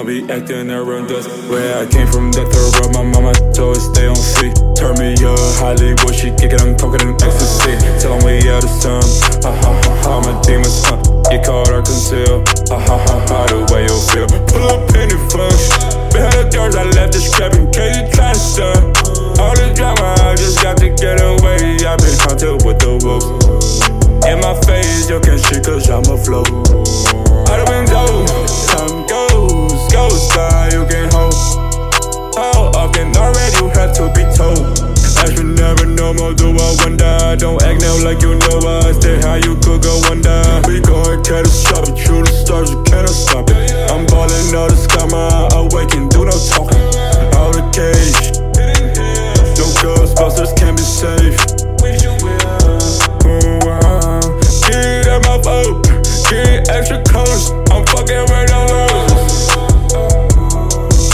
don't be acting horrendous. Where I came from, that third world, my mama told us stay on feet. Turn me up, Hollywood, she kickin', I'm coking in ecstasy. Tell 'em we out of sun, ha ha ha ha, my demons, huh? Get caught or conceal, ha ha ha, the way like you know I stay how you could go under. We going catastrophic, true the stars, you cannot stop it. I'm all the sky, my awaken, do no talking. Out the cage, no Ghostbusters can be safe. Get my get extra. I'm fucking.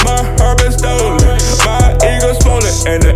My heart been stolen, my swollen, and the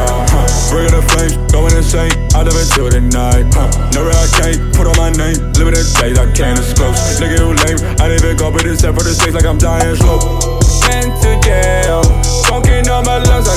outside. Huh. Bringing the flames, going insane. I live until the night. Huh. Never I can't put on my name, living the days I can't disclose. Nigga, you lame. I didn't even go, but it's set for the stakes like I'm dying slow. Went to jail, smoking on my lungs. I